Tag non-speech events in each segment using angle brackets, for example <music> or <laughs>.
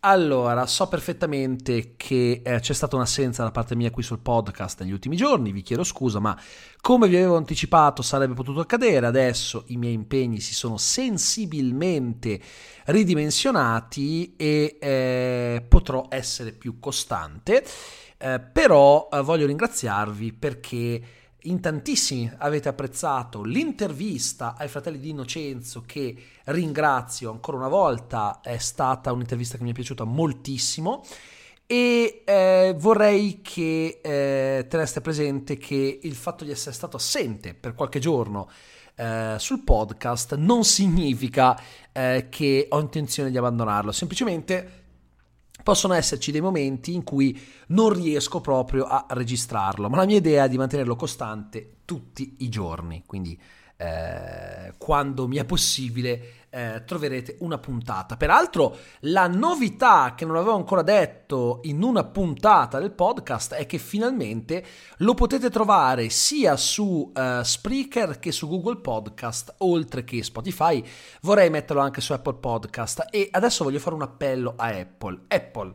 Allora, so perfettamente che eh, c'è stata un'assenza da parte mia qui sul podcast negli ultimi giorni, vi chiedo scusa, ma come vi avevo anticipato sarebbe potuto accadere, adesso i miei impegni si sono sensibilmente ridimensionati e eh, potrò essere più costante, eh, però eh, voglio ringraziarvi perché in tantissimi avete apprezzato l'intervista ai fratelli di Innocenzo che ringrazio ancora una volta, è stata un'intervista che mi è piaciuta moltissimo. E eh, vorrei che eh, teneste presente che il fatto di essere stato assente per qualche giorno eh, sul podcast non significa eh, che ho intenzione di abbandonarlo, semplicemente possono esserci dei momenti in cui non riesco proprio a registrarlo, ma la mia idea è di mantenerlo costante tutti i giorni, quindi eh, quando mi è possibile eh, troverete una puntata. Peraltro la novità che non avevo ancora detto in una puntata del podcast è che finalmente lo potete trovare sia su uh, Spreaker che su Google Podcast, oltre che Spotify. Vorrei metterlo anche su Apple Podcast e adesso voglio fare un appello a Apple. Apple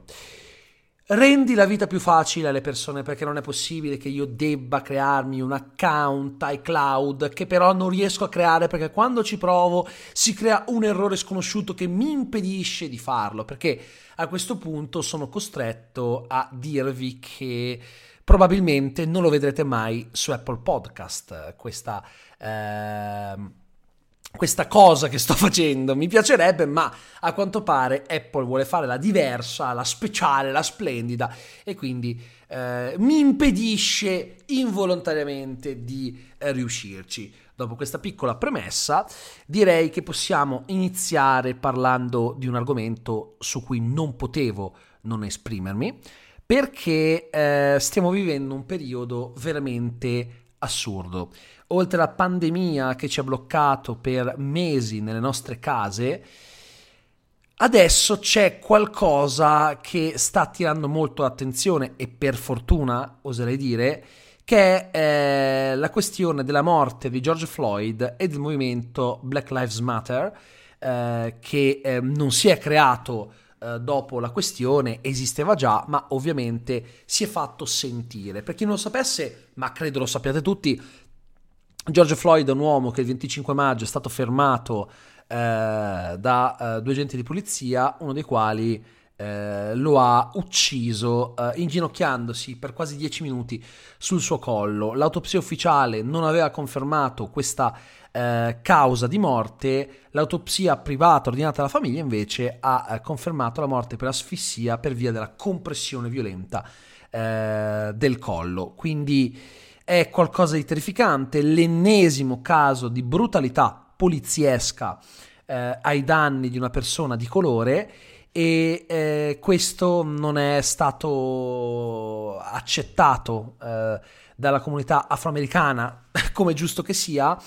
Rendi la vita più facile alle persone perché non è possibile che io debba crearmi un account iCloud che però non riesco a creare perché quando ci provo si crea un errore sconosciuto che mi impedisce di farlo perché a questo punto sono costretto a dirvi che probabilmente non lo vedrete mai su Apple Podcast questa eh, questa cosa che sto <laughs> facendo mi piacerebbe, ma a quanto pare Apple vuole fare la diversa, la speciale, la splendida e quindi eh, mi impedisce involontariamente di eh, riuscirci. Dopo questa piccola premessa, direi che possiamo iniziare parlando di un argomento su cui non potevo non esprimermi, perché eh, stiamo vivendo un periodo veramente assurdo. Oltre alla pandemia che ci ha bloccato per mesi nelle nostre case, adesso c'è qualcosa che sta attirando molto l'attenzione e per fortuna, oserei dire, che è eh, la questione della morte di George Floyd e del movimento Black Lives Matter, eh, che eh, non si è creato eh, dopo la questione esisteva già, ma ovviamente si è fatto sentire. Per chi non lo sapesse, ma credo lo sappiate tutti, George Floyd è un uomo che il 25 maggio è stato fermato eh, da eh, due agenti di polizia, uno dei quali eh, lo ha ucciso eh, inginocchiandosi per quasi 10 minuti sul suo collo. L'autopsia ufficiale non aveva confermato questa eh, causa di morte, l'autopsia privata ordinata alla famiglia invece ha eh, confermato la morte per asfissia per via della compressione violenta del collo. Quindi è qualcosa di terrificante, l'ennesimo caso di brutalità poliziesca eh, ai danni di una persona di colore e eh, questo non è stato accettato eh, dalla comunità afroamericana <laughs> come giusto che sia,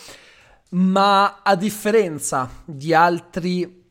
ma a differenza di altri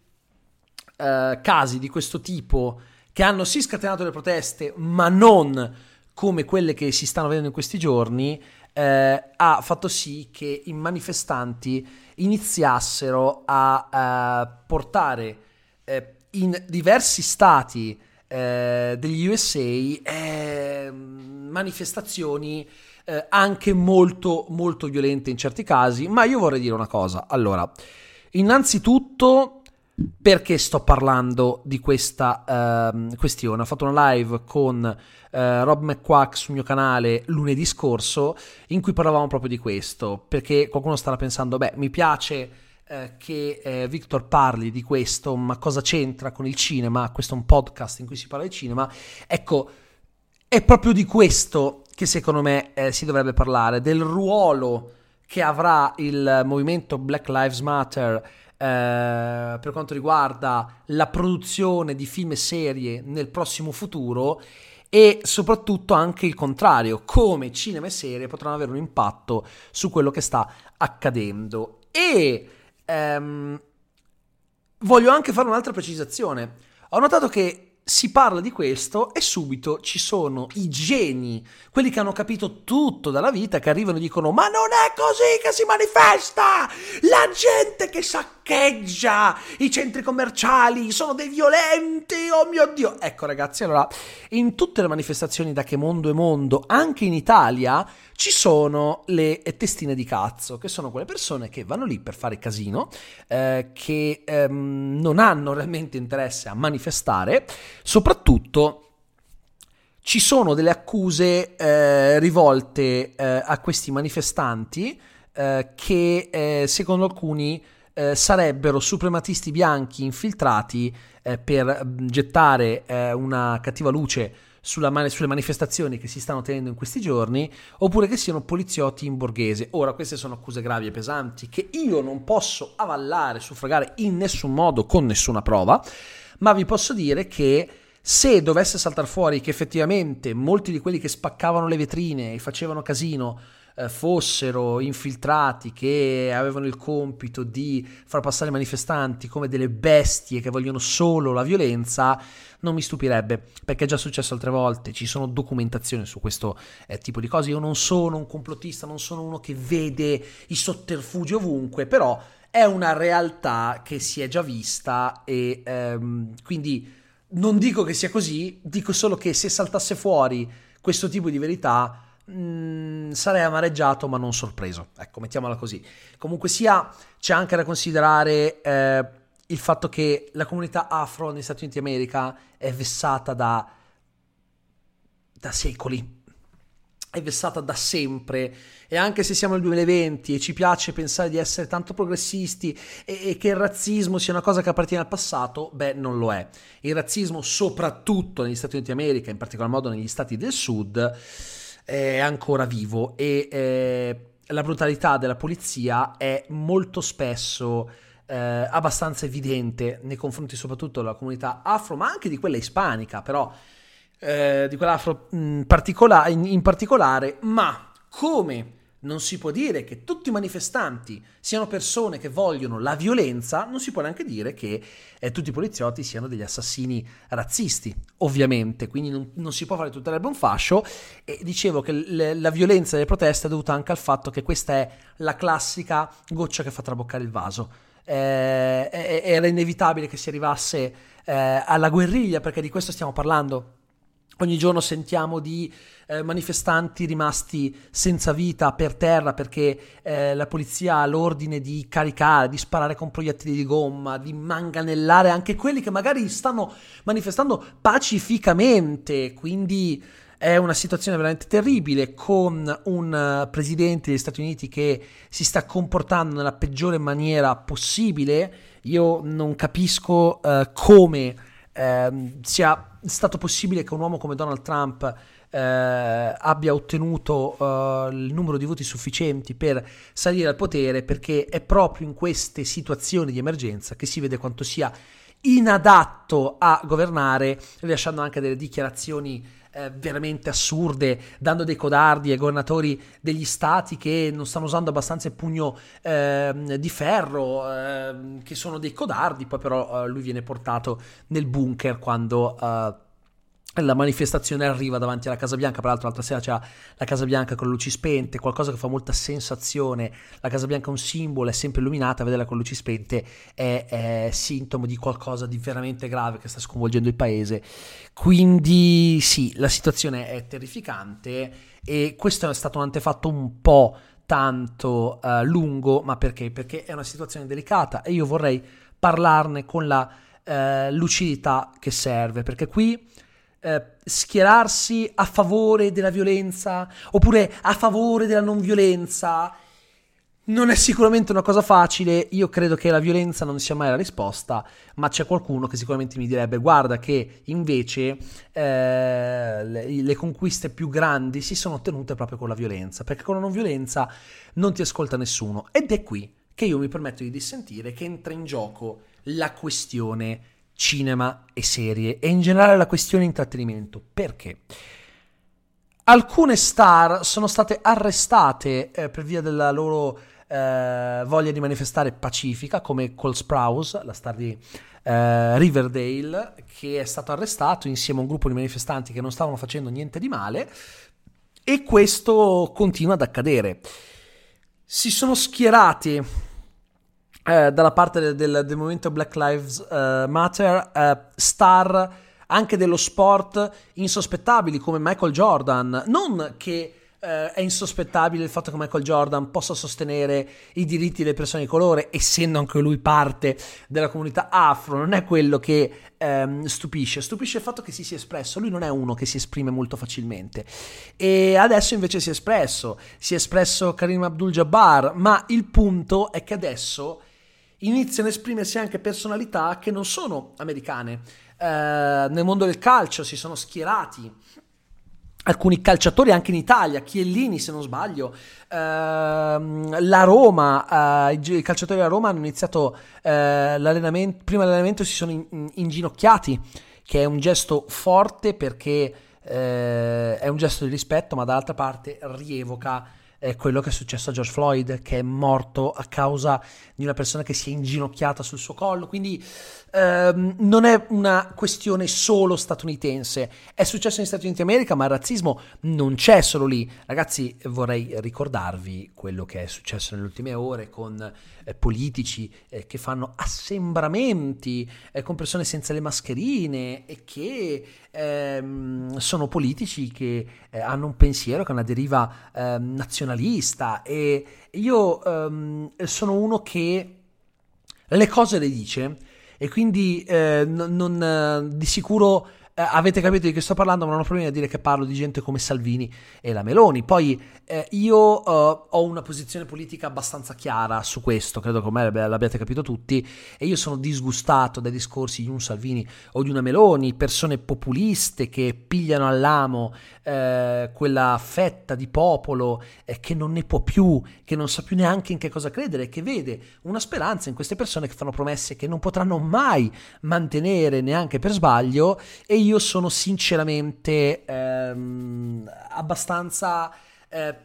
eh, casi di questo tipo che hanno sì scatenato le proteste, ma non come quelle che si stanno vedendo in questi giorni, eh, ha fatto sì che i manifestanti iniziassero a uh, portare eh, in diversi stati eh, degli USA eh, manifestazioni eh, anche molto molto violente in certi casi, ma io vorrei dire una cosa. Allora, innanzitutto perché sto parlando di questa uh, questione? Ho fatto una live con uh, Rob McQuack sul mio canale lunedì scorso in cui parlavamo proprio di questo, perché qualcuno starà pensando, beh, mi piace uh, che eh, Victor parli di questo, ma cosa c'entra con il cinema? Questo è un podcast in cui si parla di cinema. Ecco, è proprio di questo che secondo me si dovrebbe parlare, del ruolo che avrà il movimento Black Lives Matter per quanto riguarda la produzione di film e serie nel prossimo futuro e soprattutto anche il contrario, come cinema e serie potranno avere un impatto su quello che sta accadendo. E ehm, voglio anche fare un'altra precisazione. Ho notato che si parla di questo e subito ci sono i geni, quelli che hanno capito tutto dalla vita, che arrivano e dicono ma non è così che si manifesta! La gente che saccheggia i centri commerciali sono dei violenti, oh mio Dio! Ecco ragazzi, allora, in tutte le manifestazioni da che mondo è mondo, anche in Italia, ci sono le testine di cazzo, che sono quelle persone che vanno lì per fare casino, eh, che ehm, non hanno realmente interesse a manifestare, soprattutto ci sono delle accuse eh, rivolte eh, a questi manifestanti eh, che eh, secondo alcuni eh, sarebbero suprematisti bianchi infiltrati per gettare una cattiva luce sulla, sulle manifestazioni che si stanno tenendo in questi giorni, oppure che siano poliziotti in borghese. Ora, queste sono accuse gravi e pesanti che io non posso avallare, suffragare in nessun modo, con nessuna prova, ma vi posso dire che se dovesse saltare fuori che effettivamente molti di quelli che spaccavano le vetrine e facevano casino eh, fossero infiltrati che avevano il compito di far passare i manifestanti come delle bestie che vogliono solo la violenza, non mi stupirebbe, perché è già successo altre volte, ci sono documentazioni su questo eh, tipo di cose. Io non sono un complottista, non sono uno che vede i sotterfugi ovunque, però è una realtà che si è già vista e ehm, quindi non dico che sia così, dico solo che se saltasse fuori questo tipo di verità Mm, sarei amareggiato ma non sorpreso. Ecco, mettiamola così. Comunque sia, c'è anche da considerare eh, il fatto che la comunità afro negli Stati Uniti d'America è vessata da, da secoli. È vessata da sempre e anche se siamo nel 2020 e ci piace pensare di essere tanto progressisti e, e che il razzismo sia una cosa che appartiene al passato, beh, non lo è. Il razzismo, soprattutto negli Stati Uniti d'America, in particolar modo negli stati del sud, è ancora vivo e eh, la brutalità della polizia è molto spesso eh, abbastanza evidente nei confronti soprattutto della comunità afro, ma anche di quella ispanica, però eh, di quella afro in, particola- in, in particolare, ma come non si può dire che tutti i manifestanti siano persone che vogliono la violenza, non si può neanche dire che eh, tutti i poliziotti siano degli assassini razzisti, ovviamente, quindi non, non si può fare tutta l'erba un fascio. E dicevo che l- la violenza delle proteste è dovuta anche al fatto che questa è la classica goccia che fa traboccare il vaso. Eh, era inevitabile che si arrivasse eh, alla guerriglia perché di questo stiamo parlando Ogni giorno sentiamo di eh, manifestanti rimasti senza vita per terra perché eh, la polizia ha l'ordine di caricare, di sparare con proiettili di gomma, di manganellare anche quelli che magari stanno manifestando pacificamente. Quindi è una situazione veramente terribile con un uh, presidente degli Stati Uniti che si sta comportando nella peggiore maniera possibile. Io non capisco uh, come uh, sia stato possibile che un uomo come Donald Trump eh, abbia ottenuto eh, il numero di voti sufficienti per salire al potere perché è proprio in queste situazioni di emergenza che si vede quanto sia inadatto a governare, rilasciando anche delle dichiarazioni eh, veramente assurde, dando dei codardi ai governatori degli stati che non stanno usando abbastanza il pugno eh, di ferro, eh, che sono dei codardi, poi però eh, lui viene portato nel bunker quando eh, la manifestazione arriva davanti alla Casa Bianca, peraltro l'altra sera c'era la Casa Bianca con le luci spente, qualcosa che fa molta sensazione, la Casa Bianca è un simbolo, è sempre illuminata, vederla con luci spente è, è, sintomo di qualcosa di veramente grave che sta sconvolgendo il paese. Quindi sì, la situazione è terrificante e questo è stato un antefatto un po' tanto uh, lungo, ma perché? Perché è una situazione delicata e io vorrei parlarne con la uh, lucidità che serve, perché qui eh, schierarsi a favore della violenza oppure a favore della non violenza non è sicuramente una cosa facile, io credo che la violenza non sia mai la risposta, ma c'è qualcuno che sicuramente mi direbbe guarda che invece eh, le, le, conquiste più grandi si sono ottenute proprio con la violenza, perché con la non violenza non ti ascolta nessuno. Ed è qui che io mi permetto di dissentire che entra in gioco la questione cinema e serie e in generale la questione intrattenimento. Perché? Alcune star sono state arrestate eh, per via della loro eh, voglia di manifestare pacifica, come Cole Sprouse, la star di eh, Riverdale, che è stato arrestato insieme a un gruppo di manifestanti che non stavano facendo niente di male, e questo continua ad accadere. Si sono schierati eh, dalla parte del, del, movimento Black Lives uh, Matter uh, star anche dello sport insospettabili come Michael Jordan, non che eh, è insospettabile il fatto che Michael Jordan possa sostenere i diritti delle persone di colore, essendo anche lui parte della comunità afro, non è quello che ehm, stupisce, stupisce il fatto che si sia espresso, lui non è uno che si esprime molto facilmente. E adesso invece si è espresso, si è espresso Karim Abdul-Jabbar, ma il punto è che adesso iniziano a esprimersi anche personalità che non sono americane. Eh, nel mondo del calcio si sono schierati alcuni calciatori anche in Italia, Chiellini se non sbaglio, eh, la Roma, eh, i calciatori della Roma hanno iniziato eh, l'allenamento, prima dell'allenamento si sono in, in, inginocchiati, che è un gesto forte perché eh, è un gesto di rispetto, ma dall'altra parte rievoca è quello che è successo a George Floyd, che è morto a causa di una persona che si è inginocchiata sul suo collo. Quindi ehm, non è una questione solo statunitense. È successo negli Stati Uniti d'America, ma il razzismo non c'è solo lì. Ragazzi, vorrei ricordarvi quello che è successo nelle ultime ore con eh, politici eh, che fanno assembramenti eh, con persone senza le mascherine e che ehm, sono politici che eh, hanno un pensiero che è una deriva ehm, nazionalista. E io ehm, sono uno che le cose le dice e quindi eh, non, di sicuro eh, avete capito di che sto parlando, ma non ho problemi a dire che parlo di gente come Salvini e la Meloni. Poi eh, io uh, ho una posizione politica abbastanza chiara su questo, credo che ormai l'abbiate capito tutti, e io sono disgustato dai discorsi di un Salvini o di una Meloni, persone populiste che pigliano all'amo eh, quella fetta di popolo eh, che non ne può più, che non sa più neanche in che cosa credere, che vede una speranza in queste persone che fanno promesse che non potranno mai mantenere neanche per sbaglio e io sono sinceramente ehm, abbastanza eh,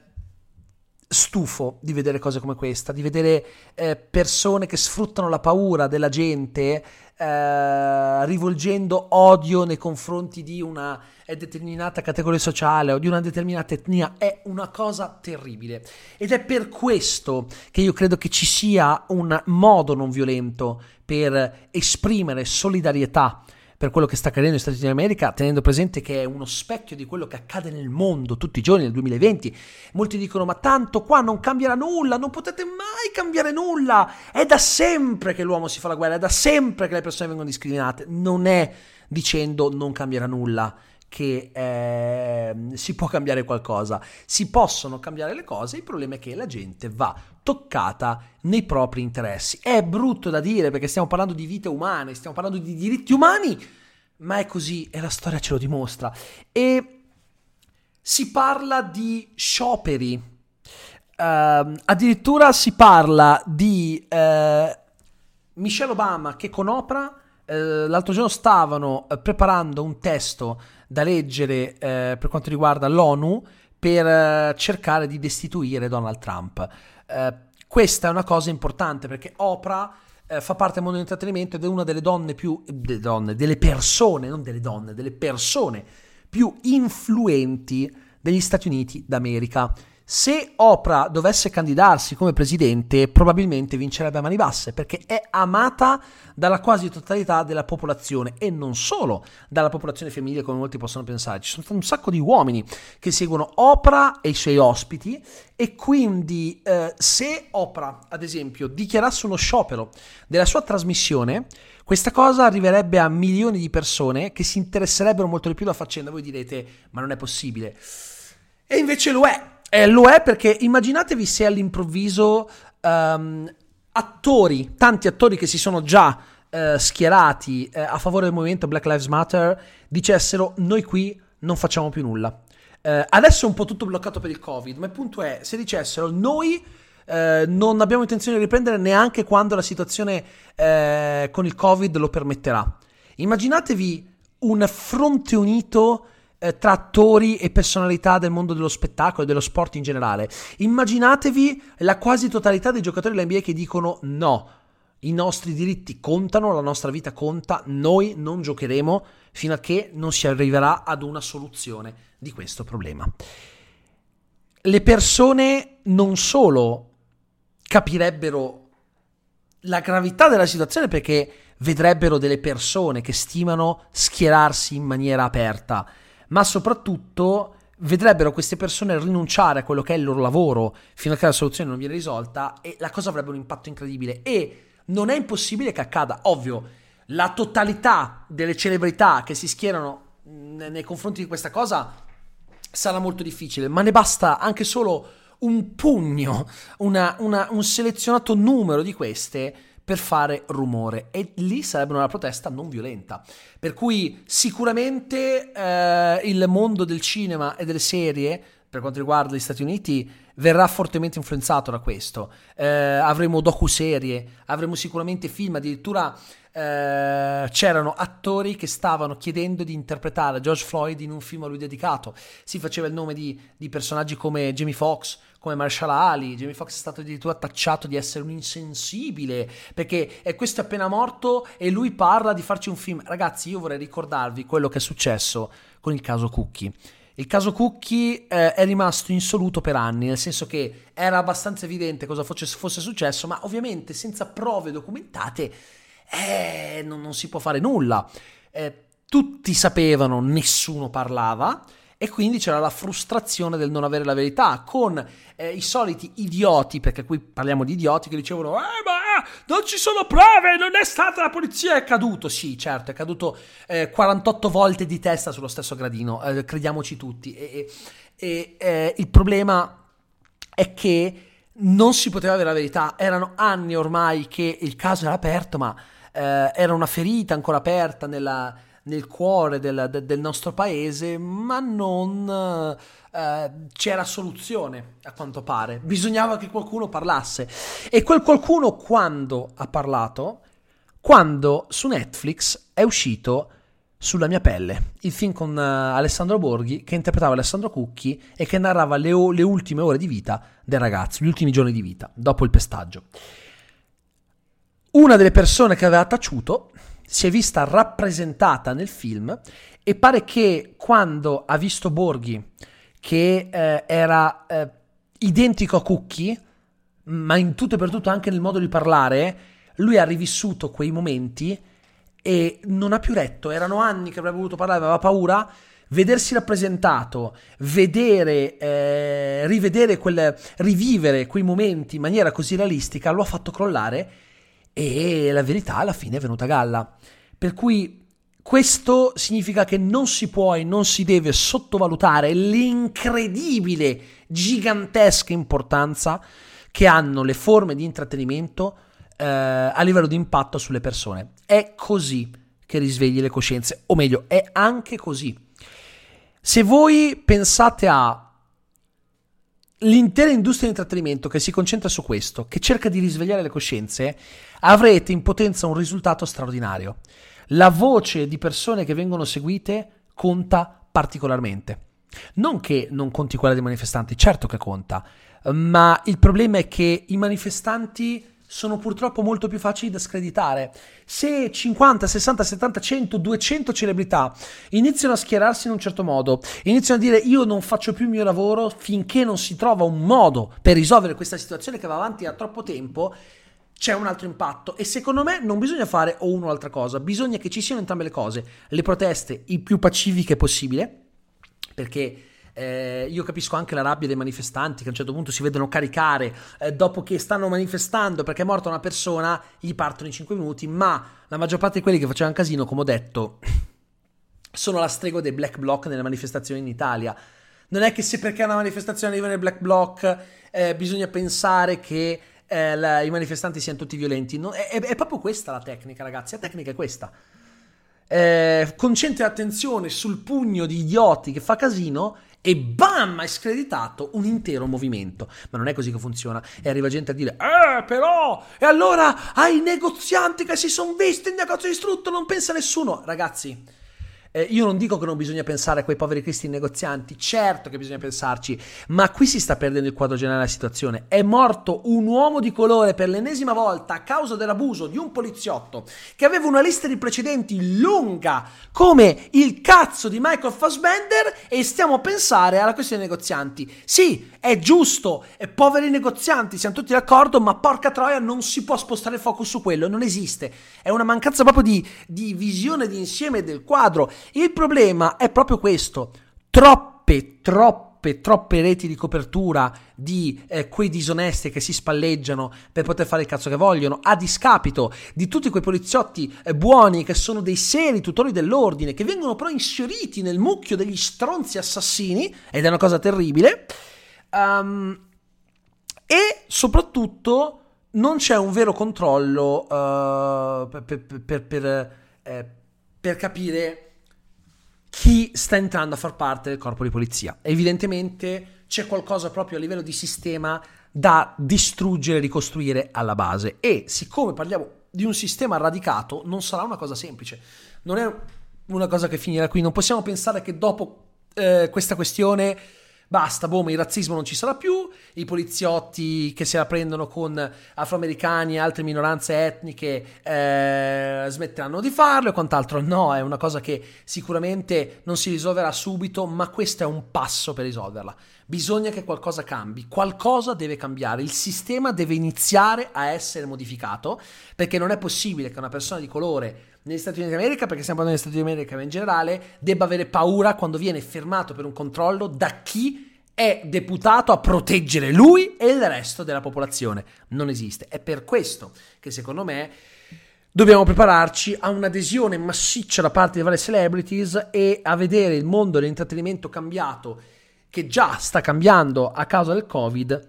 stufo di vedere cose come questa, di vedere eh, persone che sfruttano la paura della gente eh, rivolgendo odio nei confronti di una determinata categoria sociale o di una determinata etnia è una cosa terribile. Ed è per questo che io credo che ci sia un modo non violento per esprimere solidarietà per quello che sta accadendo negli Stati Uniti d'America, tenendo presente che è uno specchio di quello che accade nel mondo tutti i giorni nel 2020. Molti dicono: Ma tanto qua non cambierà nulla, non potete mai cambiare nulla. È da sempre che l'uomo si fa la guerra, è da sempre che le persone vengono discriminate. Non è dicendo non cambierà nulla che eh, si può cambiare qualcosa, si possono cambiare le cose, il problema è che la gente va toccata nei propri interessi. È brutto da dire perché stiamo parlando di vite umane, stiamo parlando di diritti umani, ma è così e la storia ce lo dimostra. E si parla di scioperi, uh, addirittura si parla di uh, Michelle Obama che con Oprah uh, l'altro giorno stavano eh, preparando un testo da leggere eh, per quanto riguarda l'ONU per eh, cercare di destituire Donald Trump. Eh, questa è una cosa importante perché Oprah eh, fa parte del mondo dell'intrattenimento ed è una delle donne più delle donne, delle persone, non delle donne, delle persone più influenti degli Stati Uniti d'America. Se Oprah dovesse candidarsi come presidente, probabilmente vincerebbe a mani basse perché è amata dalla quasi totalità della popolazione e non solo dalla popolazione femminile come molti possono pensare. Ci sono un sacco di uomini che seguono Oprah e i suoi ospiti e quindi eh, se Oprah, ad esempio, dichiarasse uno sciopero della sua trasmissione, questa cosa arriverebbe a milioni di persone che si interesserebbero molto di più alla faccenda. Voi direte, ma non è possibile. E invece lo è eh, lo è perché immaginatevi se all'improvviso um, attori, tanti attori che si sono già uh, schierati uh, a favore del movimento Black Lives Matter, dicessero noi qui non facciamo più nulla. Uh, adesso è un po' tutto bloccato per il Covid, ma il punto è se dicessero noi non abbiamo intenzione di riprendere neanche quando la situazione con il Covid lo permetterà. Immaginatevi un fronte unito eh, tra attori e personalità del mondo dello spettacolo e dello sport in generale. Immaginatevi la quasi totalità dei giocatori dell'NBA che dicono no, i nostri diritti contano, la nostra vita conta, noi non giocheremo fino a che non si arriverà ad una soluzione di questo problema. Le persone non solo capirebbero la gravità della situazione perché vedrebbero delle persone che stimano schierarsi in maniera aperta, ma soprattutto vedrebbero queste persone rinunciare a quello che è il loro lavoro fino a che la soluzione non viene risolta e la cosa avrebbe un impatto incredibile. E non è impossibile che accada, ovvio, la totalità delle celebrità che si schierano nei confronti di questa cosa sarà molto difficile, ma ne basta anche solo un pugno, una, una, un selezionato numero di queste per fare rumore e lì sarebbe una protesta non violenta. Per cui sicuramente eh, il mondo del cinema e delle serie, per quanto riguarda gli Stati Uniti, verrà fortemente influenzato da questo. Eh, avremo docu-serie, avremo sicuramente film, addirittura eh, c'erano attori che stavano chiedendo di interpretare George Floyd in un film a lui dedicato. Si faceva il nome di, di personaggi come Jamie Foxx, come Marshall Ali. Jamie Foxx è stato addirittura tacciato di essere un insensibile perché è questo appena morto e lui parla di farci un film. Ragazzi, io vorrei ricordarvi quello che è successo con il caso Cookie. Il caso Cookie eh, è rimasto insoluto per anni, nel senso che era abbastanza evidente cosa fosse, fosse successo, ma ovviamente senza prove documentate eh, non, non, si può fare nulla. Eh, tutti sapevano, nessuno parlava e quindi c'era la frustrazione del non avere la verità con eh, i soliti idioti, perché qui parliamo di idioti che dicevano eh ma non ci sono prove, non è stata la polizia, è caduto, sì certo è caduto eh, 48 volte di testa sullo stesso gradino, eh, crediamoci tutti. E, e eh, il problema è che non si poteva avere la verità, erano anni ormai che il caso era aperto ma eh, era una ferita ancora aperta nella nel cuore del, de, del nostro paese, ma non eh, c'era soluzione a quanto pare. Bisognava che qualcuno parlasse. E quel qualcuno quando ha parlato? Quando su Netflix è uscito sulla mia pelle, il film con uh, Alessandro Borghi che interpretava Alessandro Cucchi e che narrava le, o- le, ultime ore di vita del ragazzo, gli ultimi giorni di vita, dopo il pestaggio. Una delle persone che aveva taciuto si è vista rappresentata nel film e pare che quando ha visto Borghi, che eh, era eh, identico a Cookie, ma in tutto e per tutto anche nel modo di parlare, lui ha rivissuto quei momenti e non ha più retto. Erano anni che avrebbe voluto parlare, aveva paura. Vedersi rappresentato, vedere, eh, rivedere quel, rivivere quei momenti in maniera così realistica lo ha fatto crollare e la verità alla fine è venuta a galla. Per cui questo significa che non si può e non si deve sottovalutare l'incredibile, gigantesca importanza che hanno le forme di intrattenimento eh, a livello di impatto sulle persone. È così che risvegli le coscienze, o meglio, è anche così. Se voi pensate a l'intera industria di intrattenimento che si concentra su questo, che cerca di risvegliare le coscienze, avrete in potenza un risultato straordinario. La voce di persone che vengono seguite conta particolarmente. Non che non conti quella dei manifestanti, certo che conta, ma il problema è che i manifestanti sono purtroppo molto più facili da screditare. Se 50, 60, 70, 100, 200 celebrità iniziano a schierarsi in un certo modo, iniziano a dire io non faccio più il mio lavoro finché non si trova un modo per risolvere questa situazione che va avanti da troppo tempo, c'è un altro impatto e secondo me non bisogna fare o una o l'altra cosa, bisogna che ci siano entrambe le cose, le proteste il più pacifiche possibile, perché eh, io capisco anche la rabbia dei manifestanti che a un certo punto si vedono caricare eh, dopo che stanno manifestando perché è morta una persona, gli partono in 5 minuti, ma la maggior parte di quelli che facevano casino, come ho detto, <clears throat> sono la stregua dei black bloc nelle manifestazioni in Italia. Non è che se perché una manifestazione arriva nel black bloc eh, bisogna pensare che eh, la, i manifestanti siano tutti violenti. No, è, è, proprio questa la tecnica, ragazzi. La tecnica è questa eh, concentri l'attenzione sul pugno di idioti che fa casino e bam, hai screditato un intero movimento. Ma non è così che funziona. E arriva gente a dire, eh, però, e allora ai negozianti che si sono visti il negozio distrutto, non pensa nessuno. Ragazzi, eh, io non dico che non bisogna pensare a quei poveri cristi negozianti, certo che bisogna pensarci, ma qui si sta perdendo il quadro generale della situazione. È morto un uomo di colore per l'ennesima volta a causa dell'abuso di un poliziotto che aveva una lista di precedenti lunga come il cazzo di Michael Fassbender e stiamo a pensare alla questione dei negozianti. Sì, è giusto, è poveri negozianti, siamo tutti d'accordo, ma porca troia non si può spostare il focus su quello, non esiste. È una mancanza proprio di, di visione di insieme del quadro il problema è proprio questo. Troppe, troppe, troppe reti di copertura di eh, quei disonesti che si spalleggiano per poter fare il cazzo che vogliono, a discapito di tutti quei poliziotti eh, buoni che sono dei seri tutori dell'ordine, che vengono però inseriti nel mucchio degli stronzi assassini, ed è una cosa terribile. Um, e soprattutto non c'è un vero controllo uh, per, per, per, per, eh, per capire chi sta entrando a far parte del corpo di polizia. Evidentemente c'è qualcosa proprio a livello di sistema da distruggere e ricostruire alla base. E siccome parliamo di un sistema radicato non sarà una cosa semplice, non è una cosa che finirà qui, non possiamo pensare che dopo eh, questa questione basta, boh, il razzismo non ci sarà più, i poliziotti che se la prendono con afroamericani e altre minoranze etniche eh, smetteranno di farlo e quant'altro. No, è una cosa che sicuramente non si risolverà subito, ma questo è un passo per risolverla. Bisogna che qualcosa cambi, qualcosa deve cambiare, il sistema deve iniziare a essere modificato, perché non è possibile che una persona di colore negli Stati Uniti d'America, perché stiamo parlando degli Stati Uniti d'America ma in generale, debba avere paura quando viene fermato per un controllo da chi è deputato a proteggere lui e il resto della popolazione. Non esiste. È per questo che secondo me dobbiamo prepararci a un'adesione massiccia da parte di varie celebrities e a vedere il mondo dell'intrattenimento cambiato, che già sta cambiando a causa del Covid.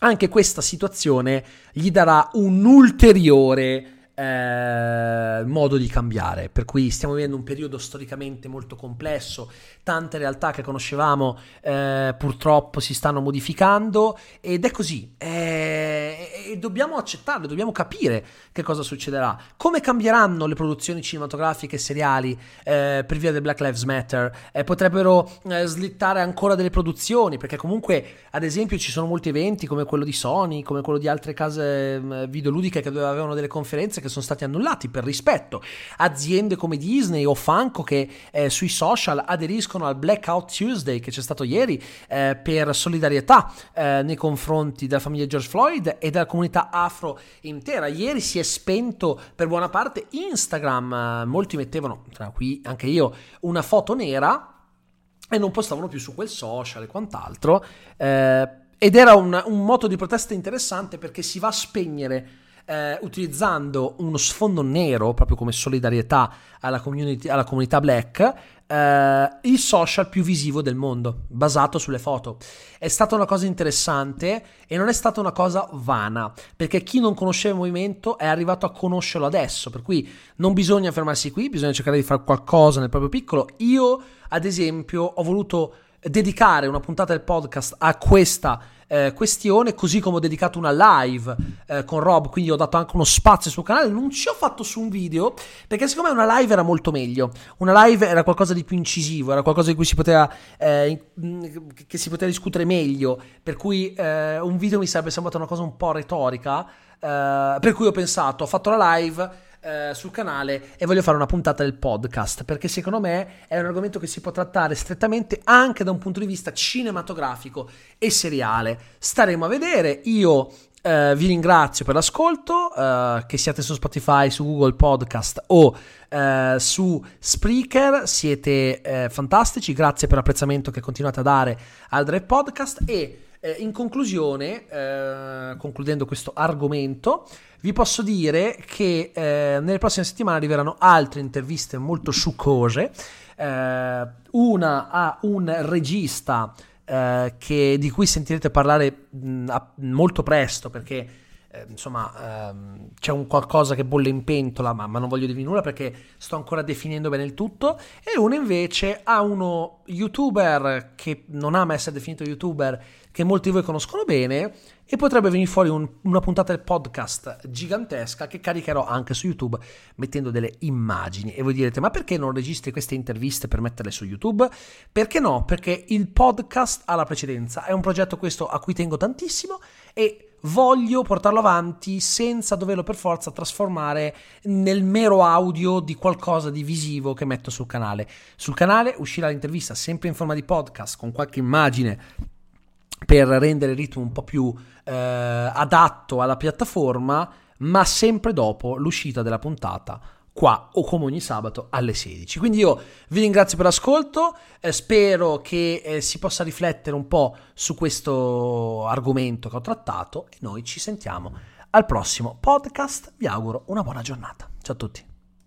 Anche questa situazione gli darà un ulteriore eh, modo di cambiare, per cui stiamo vivendo un periodo storicamente molto complesso, tante realtà che conoscevamo eh, purtroppo si stanno modificando ed è così eh, e dobbiamo accettarlo, dobbiamo capire che cosa succederà, come cambieranno le produzioni cinematografiche e seriali eh, per via del Black Lives Matter, eh, potrebbero eh, slittare ancora delle produzioni? Perché comunque ad esempio ci sono molti eventi come quello di Sony, come quello di altre case mm, videoludiche che avevano delle conferenze che sono stati annullati per rispetto. Aziende come Disney o Funko che eh, sui social aderiscono al Blackout Tuesday che c'è stato ieri eh, per solidarietà eh, nei confronti della famiglia George Floyd e della comunità afro intera. Ieri si è spento per buona parte Instagram, molti mettevano, tra cui anche io, una foto nera e non postavano più su quel social e quant'altro. Eh, ed era un, un moto di protesta interessante perché si va a spegnere eh, utilizzando uno sfondo nero, proprio come solidarietà alla, alla comunità black, eh, il social più visivo del mondo, basato sulle foto. È stata una cosa interessante e non è stata una cosa vana, perché chi non conosceva il movimento è arrivato a conoscerlo adesso, per cui non bisogna fermarsi qui, bisogna cercare di fare qualcosa nel proprio piccolo. Io, ad esempio, ho voluto dedicare una puntata del podcast a questa eh, questione, così come ho dedicato una live eh, con Rob, quindi ho dato anche uno spazio sul canale, non ci ho fatto su un video, perché secondo me una live era molto meglio, una live era qualcosa di più incisivo, era qualcosa di cui si poteva, eh, che si poteva discutere meglio, per cui eh, un video mi sarebbe sembrato una cosa un po' retorica, eh, per cui ho pensato, ho fatto la live, eh, sul canale e voglio fare una puntata del podcast perché secondo me è un argomento che si può trattare strettamente anche da un punto di vista cinematografico e seriale. Staremo a vedere. Io Uh, vi ringrazio per l'ascolto, uh, che siate su Spotify, su Google Podcast o uh, su Spreaker, siete fantastici, grazie per l'apprezzamento che continuate a dare al Drive Podcast e in conclusione, concludendo questo argomento, vi posso dire che eh, nelle prossime settimane arriveranno altre interviste molto succose. Eh, una a un regista eh, che, di cui sentirete parlare mh, molto presto perché eh, insomma ehm, c'è un qualcosa che bolle in pentola, ma, ma, non voglio dirvi nulla perché sto ancora definendo bene il tutto, e uno invece ha uno youtuber che non ama essere definito youtuber, che molti di voi conoscono bene, e potrebbe venire fuori un, una puntata del podcast gigantesca che caricherò anche su YouTube mettendo delle immagini. E voi direte, ma perché non registri queste interviste per metterle su YouTube? Perché no? Perché il podcast ha la precedenza, è un progetto questo a cui tengo tantissimo e voglio portarlo avanti senza doverlo per forza trasformare nel mero audio di qualcosa di visivo che metto sul canale. Sul canale uscirà l'intervista sempre in forma di podcast con qualche immagine per rendere il ritmo un po' più eh, adatto alla piattaforma, ma sempre dopo l'uscita della puntata qua o come ogni sabato alle 16. Quindi io vi ringrazio per l'ascolto, eh, spero che eh, si possa riflettere un po' su questo argomento che ho trattato e noi ci sentiamo al prossimo podcast. Vi auguro una buona giornata. Ciao a tutti.